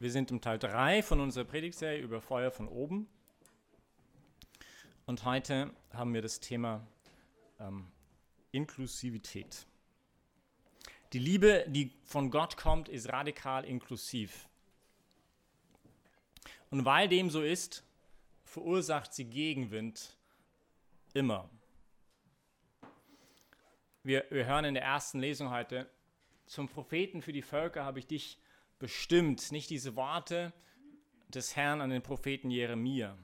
Wir sind im Teil 3 von unserer Predigtserie über Feuer von oben. Und heute haben wir das Thema ähm, Inklusivität. Die Liebe, die von Gott kommt, ist radikal inklusiv. Und weil dem so ist, verursacht sie Gegenwind immer. Wir, wir hören in der ersten Lesung heute, zum Propheten für die Völker habe ich dich bestimmt, nicht diese Worte des Herrn an den Propheten Jeremia.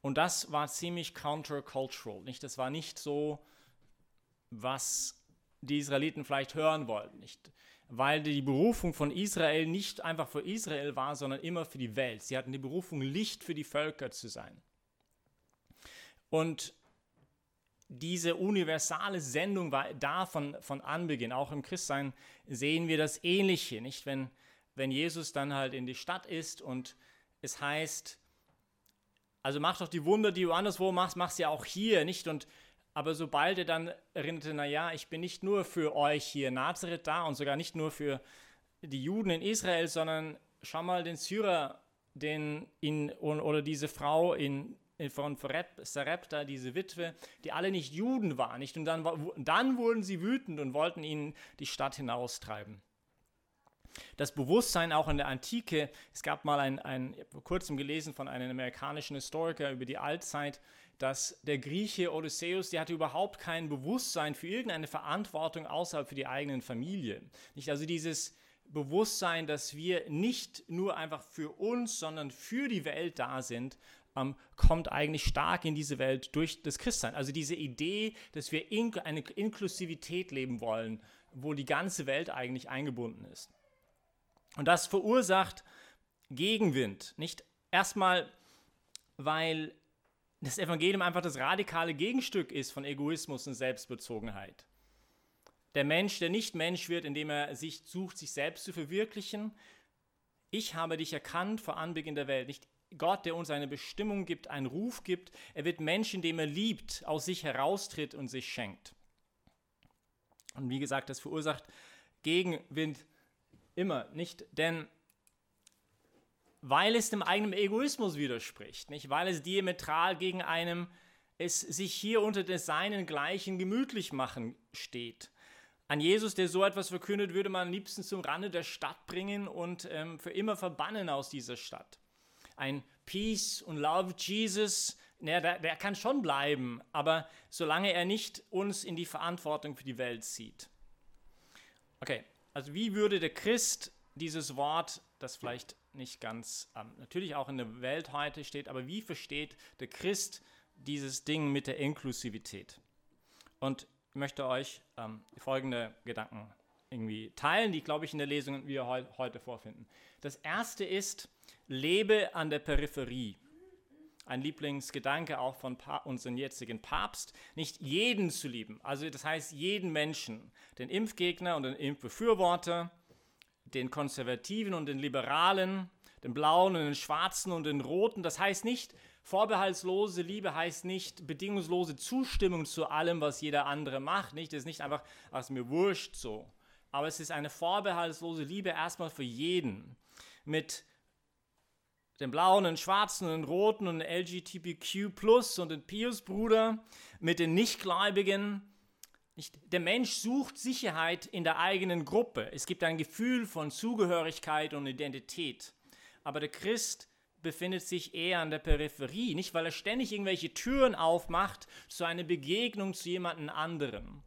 Und das war ziemlich countercultural, nicht? Das war nicht so, was die Israeliten vielleicht hören wollten, nicht? Weil die Berufung von Israel nicht einfach für Israel war, sondern immer für die Welt. Sie hatten die Berufung, Licht für die Völker zu sein. Und diese universale Sendung war da von, von Anbeginn. Auch im Christsein sehen wir das Ähnliche, nicht? Wenn wenn Jesus dann halt in die Stadt ist und es heißt, also mach doch die Wunder, die du anderswo machst, mach sie auch hier, nicht? Und aber sobald er dann erinnerte, naja, ich bin nicht nur für euch hier Nazareth da und sogar nicht nur für die Juden in Israel, sondern schau mal den Syrer, den in, oder diese Frau in, in von Sarepta, diese Witwe, die alle nicht Juden waren, nicht? Und dann, dann wurden sie wütend und wollten ihnen die Stadt hinaustreiben das Bewusstsein auch in der Antike. Es gab mal ein, ein vor kurzem gelesen von einem amerikanischen Historiker über die Altzeit, dass der Grieche Odysseus, der hatte überhaupt kein Bewusstsein für irgendeine Verantwortung außerhalb für die eigenen Familie. Nicht also dieses Bewusstsein, dass wir nicht nur einfach für uns, sondern für die Welt da sind, ähm, kommt eigentlich stark in diese Welt durch das Christsein. Also diese Idee, dass wir in, eine Inklusivität leben wollen, wo die ganze Welt eigentlich eingebunden ist. Und das verursacht Gegenwind. Nicht erstmal, weil das Evangelium einfach das radikale Gegenstück ist von Egoismus und Selbstbezogenheit. Der Mensch, der nicht Mensch wird, indem er sich sucht, sich selbst zu verwirklichen. Ich habe dich erkannt vor Anbeginn der Welt. Nicht Gott, der uns eine Bestimmung gibt, einen Ruf gibt. Er wird Mensch, indem er liebt, aus sich heraustritt und sich schenkt. Und wie gesagt, das verursacht Gegenwind Immer, nicht? Denn weil es dem eigenen Egoismus widerspricht, nicht? Weil es diametral gegen einem es sich hier unter des Seinen gleichen gemütlich machen steht. An Jesus, der so etwas verkündet, würde man am liebsten zum Rande der Stadt bringen und ähm, für immer verbannen aus dieser Stadt. Ein Peace und Love Jesus, der, der kann schon bleiben, aber solange er nicht uns in die Verantwortung für die Welt zieht. Okay, also wie würde der Christ dieses Wort, das vielleicht nicht ganz ähm, natürlich auch in der Welt heute steht, aber wie versteht der Christ dieses Ding mit der Inklusivität? Und ich möchte euch ähm, folgende Gedanken irgendwie teilen, die, glaube ich, in der Lesung wir heu heute vorfinden. Das erste ist, lebe an der Peripherie ein Lieblingsgedanke auch von pa unserem jetzigen Papst, nicht jeden zu lieben. Also das heißt jeden Menschen, den Impfgegner und den Impfbefürworter, den Konservativen und den Liberalen, den Blauen und den Schwarzen und den Roten. Das heißt nicht, vorbehaltslose Liebe heißt nicht bedingungslose Zustimmung zu allem, was jeder andere macht. Nicht, das ist nicht einfach, was mir wurscht so. Aber es ist eine vorbehaltslose Liebe erstmal für jeden. Mit den blauen, den schwarzen, den roten und den LGBTQ und den Pius-Bruder, mit den Nichtgläubigen. Der Mensch sucht Sicherheit in der eigenen Gruppe. Es gibt ein Gefühl von Zugehörigkeit und Identität. Aber der Christ befindet sich eher an der Peripherie, nicht weil er ständig irgendwelche Türen aufmacht zu einer Begegnung zu jemandem anderen.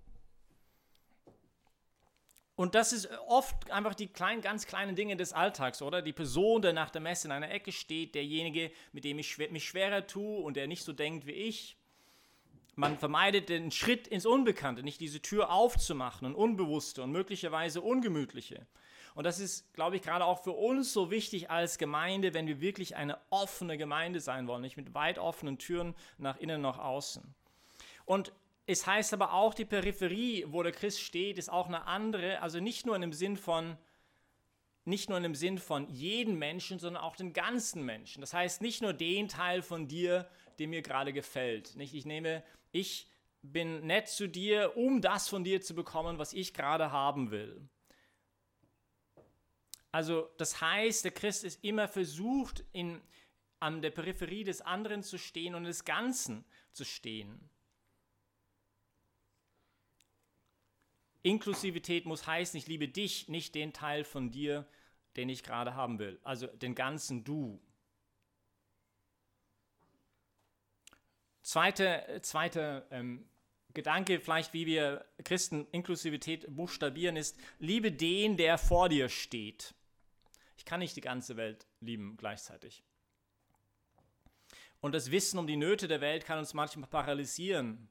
Und das ist oft einfach die kleinen, ganz kleinen Dinge des Alltags, oder? Die Person, der nach der Messe in einer Ecke steht, derjenige, mit dem ich mich schwerer tue und der nicht so denkt wie ich. Man vermeidet den Schritt ins Unbekannte, nicht diese Tür aufzumachen und unbewusste und möglicherweise ungemütliche. Und das ist, glaube ich, gerade auch für uns so wichtig als Gemeinde, wenn wir wirklich eine offene Gemeinde sein wollen, nicht mit weit offenen Türen nach innen, nach außen. Und es heißt aber auch, die Peripherie, wo der Christ steht, ist auch eine andere, also nicht nur in dem Sinn von nicht nur in dem Sinn von jedem Menschen, sondern auch den ganzen Menschen. Das heißt nicht nur den Teil von dir, der mir gerade gefällt. Nicht, ich nehme, ich bin nett zu dir, um das von dir zu bekommen, was ich gerade haben will. Also das heißt, der Christ ist immer versucht, in, an der Peripherie des anderen zu stehen und des Ganzen zu stehen. Inklusivität muss heißen, ich liebe dich, nicht den Teil von dir, den ich gerade haben will. Also den ganzen Du. Zweiter zweite, ähm, Gedanke, vielleicht wie wir Christen Inklusivität buchstabieren, ist, liebe den, der vor dir steht. Ich kann nicht die ganze Welt lieben gleichzeitig. Und das Wissen um die Nöte der Welt kann uns manchmal paralysieren.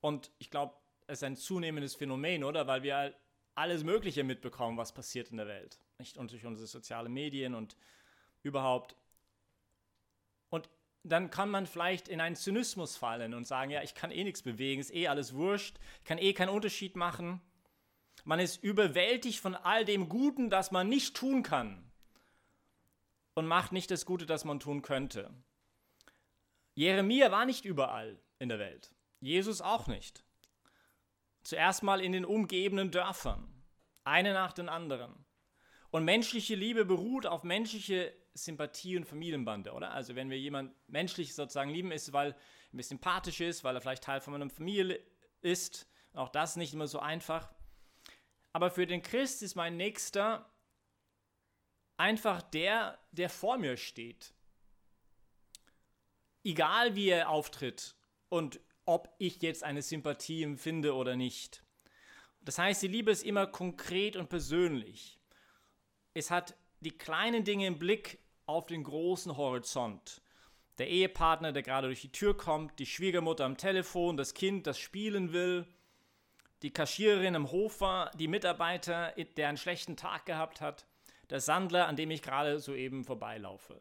Und ich glaube, ist ein zunehmendes Phänomen, oder? Weil wir alles Mögliche mitbekommen, was passiert in der Welt. Nicht? Und durch unsere sozialen Medien und überhaupt. Und dann kann man vielleicht in einen Zynismus fallen und sagen, ja, ich kann eh nichts bewegen, ist eh alles wurscht, kann eh keinen Unterschied machen. Man ist überwältigt von all dem Guten, das man nicht tun kann und macht nicht das Gute, das man tun könnte. Jeremia war nicht überall in der Welt. Jesus auch nicht. Zuerst mal in den umgebenden Dörfern, eine nach den anderen. Und menschliche Liebe beruht auf menschliche Sympathie und Familienbande, oder? Also wenn wir jemanden menschlich sozusagen lieben, ist, weil er ein bisschen sympathisch ist, weil er vielleicht Teil von einer Familie ist. Auch das nicht immer so einfach. Aber für den Christ ist mein Nächster einfach der, der vor mir steht. Egal wie er auftritt und ob ich jetzt eine Sympathie empfinde oder nicht. Das heißt, die Liebe ist immer konkret und persönlich. Es hat die kleinen Dinge im Blick auf den großen Horizont. Der Ehepartner, der gerade durch die Tür kommt, die Schwiegermutter am Telefon, das Kind, das spielen will, die Kaschiererin im Hofer, die Mitarbeiter, der einen schlechten Tag gehabt hat, der Sandler, an dem ich gerade soeben vorbeilaufe.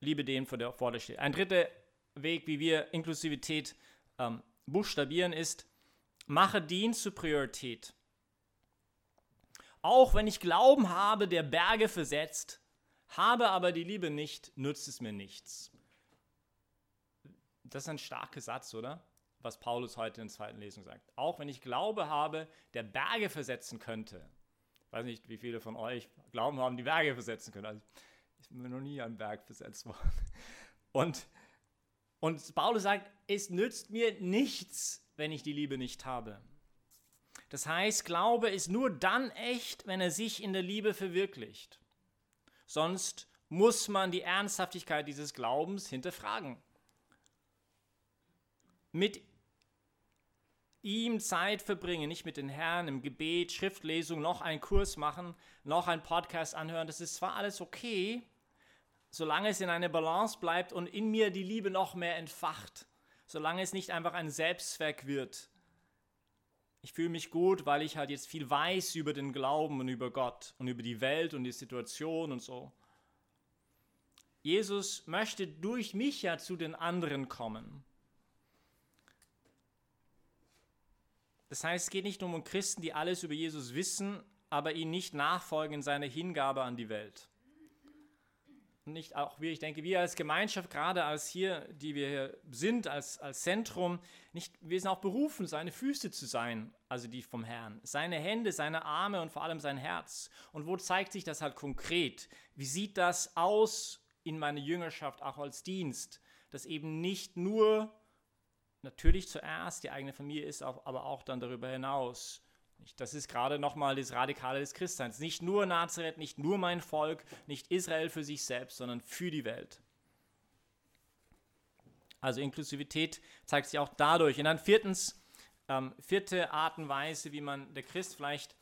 Liebe den, vor der, vor der steht. Ein dritter Weg, wie wir Inklusivität ähm, buchstabieren, ist, mache Dienst zur Priorität. Auch wenn ich Glauben habe, der Berge versetzt, habe aber die Liebe nicht, nützt es mir nichts. Das ist ein starker Satz, oder? was Paulus heute in der zweiten Lesung sagt. Auch wenn ich Glaube habe, der Berge versetzen könnte. Ich weiß nicht, wie viele von euch Glauben haben, die Berge versetzen können. Also, ich bin noch nie an Berg versetzt worden. Und, und Paulus sagt, es nützt mir nichts, wenn ich die Liebe nicht habe. Das heißt, Glaube ist nur dann echt, wenn er sich in der Liebe verwirklicht. Sonst muss man die Ernsthaftigkeit dieses Glaubens hinterfragen. Mit ihm Zeit verbringen, nicht mit den Herren im Gebet, Schriftlesung, noch einen Kurs machen, noch einen Podcast anhören. Das ist zwar alles okay, solange es in einer Balance bleibt und in mir die Liebe noch mehr entfacht, solange es nicht einfach ein Selbstzweck wird. Ich fühle mich gut, weil ich halt jetzt viel weiß über den Glauben und über Gott und über die Welt und die Situation und so. Jesus möchte durch mich ja zu den anderen kommen. Das heißt, es geht nicht nur um Christen, die alles über Jesus wissen, aber ihn nicht nachfolgen in seiner Hingabe an die Welt. Nicht auch wir, ich denke, wir als Gemeinschaft, gerade als hier, die wir hier sind, als, als Zentrum, nicht, wir sind auch berufen, seine Füße zu sein, also die vom Herrn. Seine Hände, seine Arme und vor allem sein Herz. Und wo zeigt sich das halt konkret? Wie sieht das aus in meiner Jüngerschaft, auch als Dienst? Dass eben nicht nur natürlich zuerst die eigene Familie ist, aber auch dann darüber hinaus. Das ist gerade nochmal das Radikale des Christseins. Nicht nur Nazareth, nicht nur mein Volk, nicht Israel für sich selbst, sondern für die Welt. Also Inklusivität zeigt sich auch dadurch. Und dann viertens, ähm, vierte Art und Weise, wie man der Christ vielleicht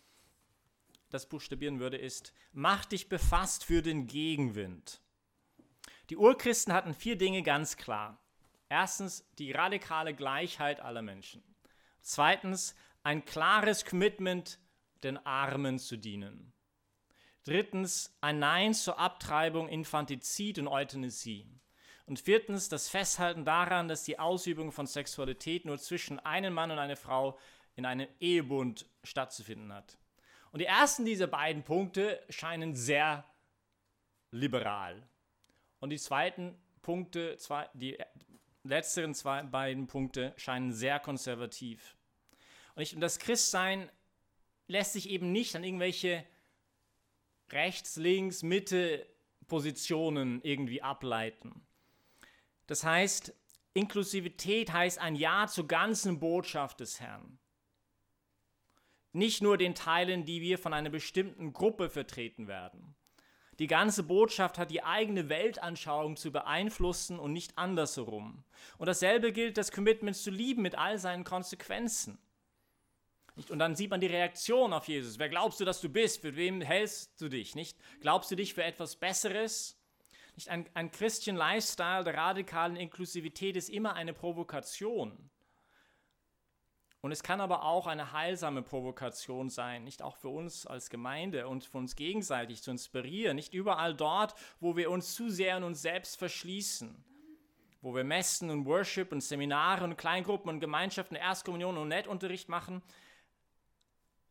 das buchstabieren würde, ist, mach dich befasst für den Gegenwind. Die Urchristen hatten vier Dinge ganz klar. Erstens die radikale Gleichheit aller Menschen. Zweitens ein klares Commitment, den Armen zu dienen. Drittens ein Nein zur Abtreibung, Infantizid und Euthanasie. Und viertens das Festhalten daran, dass die Ausübung von Sexualität nur zwischen einem Mann und einer Frau in einem Ehebund stattzufinden hat. Und die ersten dieser beiden Punkte scheinen sehr liberal. Und die zweiten Punkte, die letzteren zwei beiden Punkte scheinen sehr konservativ. Und, ich, und das Christsein lässt sich eben nicht an irgendwelche rechts, links, Mitte Positionen irgendwie ableiten. Das heißt, Inklusivität heißt ein Ja zur ganzen Botschaft des Herrn. Nicht nur den Teilen, die wir von einer bestimmten Gruppe vertreten werden. Die ganze Botschaft hat die eigene Weltanschauung zu beeinflussen und nicht andersherum. Und dasselbe gilt das Commitment zu lieben mit all seinen Konsequenzen. Und dann sieht man die Reaktion auf Jesus. Wer glaubst du, dass du bist? Für wem hältst du dich? Nicht? Glaubst du dich für etwas Besseres? Nicht ein, ein Christian Lifestyle der radikalen Inklusivität ist immer eine Provokation. Und es kann aber auch eine heilsame Provokation sein, nicht auch für uns als Gemeinde und für uns gegenseitig zu inspirieren, nicht überall dort, wo wir uns zu sehr in uns selbst verschließen, wo wir Messen und Worship und Seminare und Kleingruppen und Gemeinschaften, Erstkommunion und Nettunterricht machen,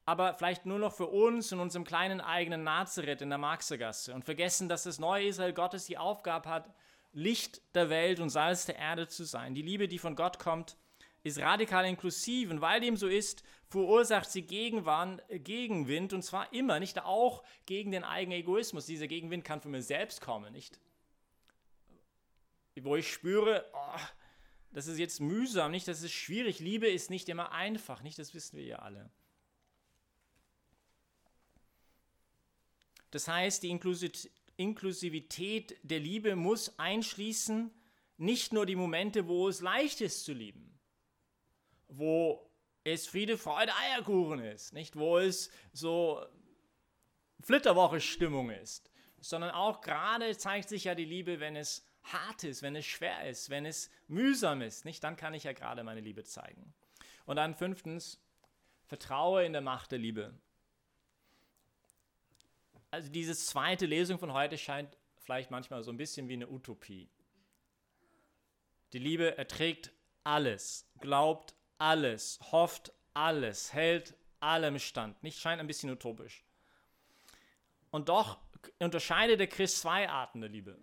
aber vielleicht nur noch für uns in unserem kleinen eigenen Nazareth in der Marxergasse und vergessen, dass das neue Israel Gottes die Aufgabe hat, Licht der Welt und Salz der Erde zu sein. Die Liebe, die von Gott kommt, ist radikal inklusiv und weil dem so ist, verursacht sie Gegenwand, Gegenwind und zwar immer, nicht auch gegen den eigenen Egoismus. Dieser Gegenwind kann von mir selbst kommen, nicht? Wo ich spüre, oh, das ist jetzt mühsam, nicht? Das ist schwierig. Liebe ist nicht immer einfach, nicht? Das wissen wir ja alle. Das heißt, die Inklusivität der Liebe muss einschließen, nicht nur die Momente, wo es leicht ist zu lieben, wo es Friede, Freude, Eierkuchen ist, nicht wo es so Flitterwoche-Stimmung ist, sondern auch gerade zeigt sich ja die Liebe, wenn es hart ist, wenn es schwer ist, wenn es mühsam ist, nicht? Dann kann ich ja gerade meine Liebe zeigen. Und dann fünftens, vertraue in der Macht der Liebe also diese zweite Lesung von heute scheint vielleicht manchmal so ein bisschen wie eine Utopie. Die Liebe erträgt alles, glaubt alles, hofft alles, hält allem stand. Nicht scheint ein bisschen utopisch. Und doch unterscheidet der Christ zwei Arten der Liebe.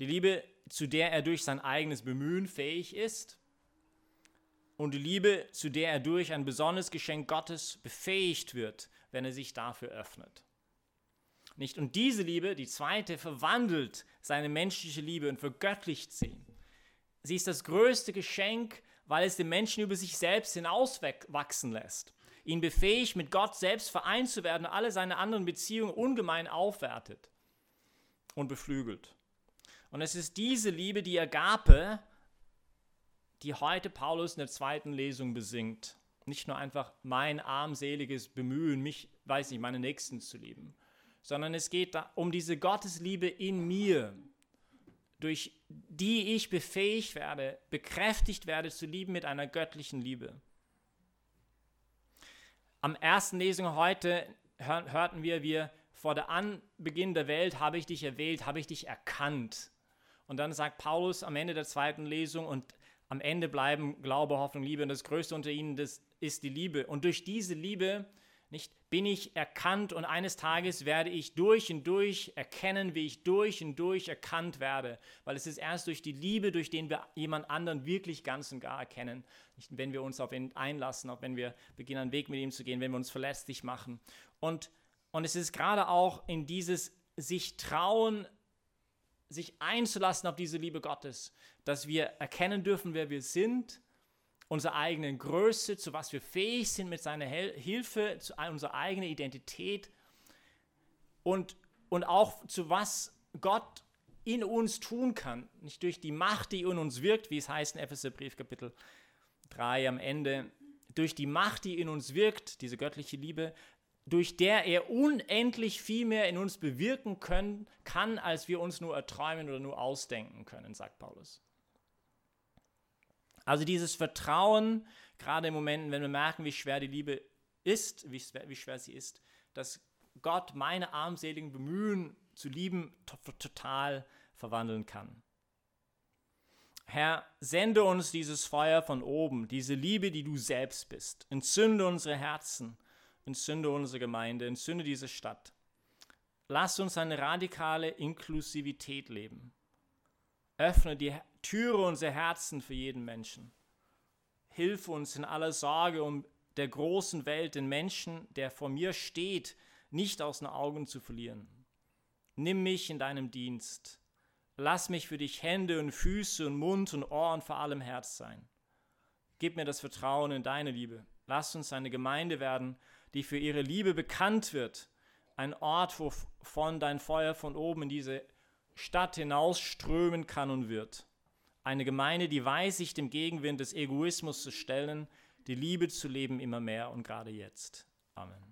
Die Liebe, zu der er durch sein eigenes Bemühen fähig ist, und die Liebe, zu der er durch ein besonderes Geschenk Gottes befähigt wird, wenn er sich dafür öffnet. Nicht? Und diese Liebe, die zweite, verwandelt seine menschliche Liebe und vergöttlicht sie. Sie ist das größte Geschenk, weil es den Menschen über sich selbst hinauswachsen lässt. Ihn befähigt, mit Gott selbst vereint zu werden und alle seine anderen Beziehungen ungemein aufwertet und beflügelt. Und es ist diese Liebe, die Agape, die heute Paulus in der zweiten Lesung besingt. Nicht nur einfach mein armseliges Bemühen, mich, weiß nicht, meine Nächsten zu lieben, sondern es geht um diese Gottesliebe in mir, durch die ich befähigt werde, bekräftigt werde zu lieben mit einer göttlichen Liebe. Am ersten Lesung heute hörten wir, wir vor der Anbeginn der Welt habe ich dich erwählt, habe ich dich erkannt. Und dann sagt Paulus am Ende der zweiten Lesung und am Ende bleiben Glaube, Hoffnung, Liebe und das Größte unter ihnen das ist die Liebe. Und durch diese Liebe nicht bin ich erkannt und eines Tages werde ich durch und durch erkennen, wie ich durch und durch erkannt werde, weil es ist erst durch die Liebe, durch den wir jemand anderen wirklich ganz und gar erkennen, nicht wenn wir uns auf ihn einlassen, auch wenn wir beginnen, einen Weg mit ihm zu gehen, wenn wir uns verletzlich machen. Und, und es ist gerade auch in dieses sich trauen, sich einzulassen auf diese Liebe Gottes, dass wir erkennen dürfen, wer wir sind unserer eigenen Größe, zu was wir fähig sind mit seiner Hilfe, zu unserer eigenen Identität und, und auch zu was Gott in uns tun kann. Nicht durch die Macht, die in uns wirkt, wie es heißt in Epheserbrief Kapitel 3 am Ende, durch die Macht, die in uns wirkt, diese göttliche Liebe, durch der er unendlich viel mehr in uns bewirken können, kann, als wir uns nur erträumen oder nur ausdenken können, sagt Paulus. Also dieses Vertrauen, gerade in Momenten, wenn wir merken, wie schwer die Liebe ist, wie schwer, wie schwer sie ist, dass Gott meine armseligen Bemühen zu lieben total verwandeln kann. Herr, sende uns dieses Feuer von oben, diese Liebe, die du selbst bist. Entzünde unsere Herzen, entzünde unsere Gemeinde, entzünde diese Stadt. Lass uns eine radikale Inklusivität leben. Öffne die Türe unserer Herzen für jeden Menschen. Hilf uns in aller Sorge um der großen Welt, den Menschen, der vor mir steht, nicht aus den Augen zu verlieren. Nimm mich in deinem Dienst. Lass mich für dich Hände und Füße und Mund und Ohr und vor allem Herz sein. Gib mir das Vertrauen in deine Liebe. Lass uns eine Gemeinde werden, die für ihre Liebe bekannt wird. Ein Ort, wovon dein Feuer von oben in diese Stadt hinausströmen kann und wird. Eine Gemeinde, die weiß, sich dem Gegenwind des Egoismus zu stellen, die Liebe zu leben immer mehr und gerade jetzt. Amen.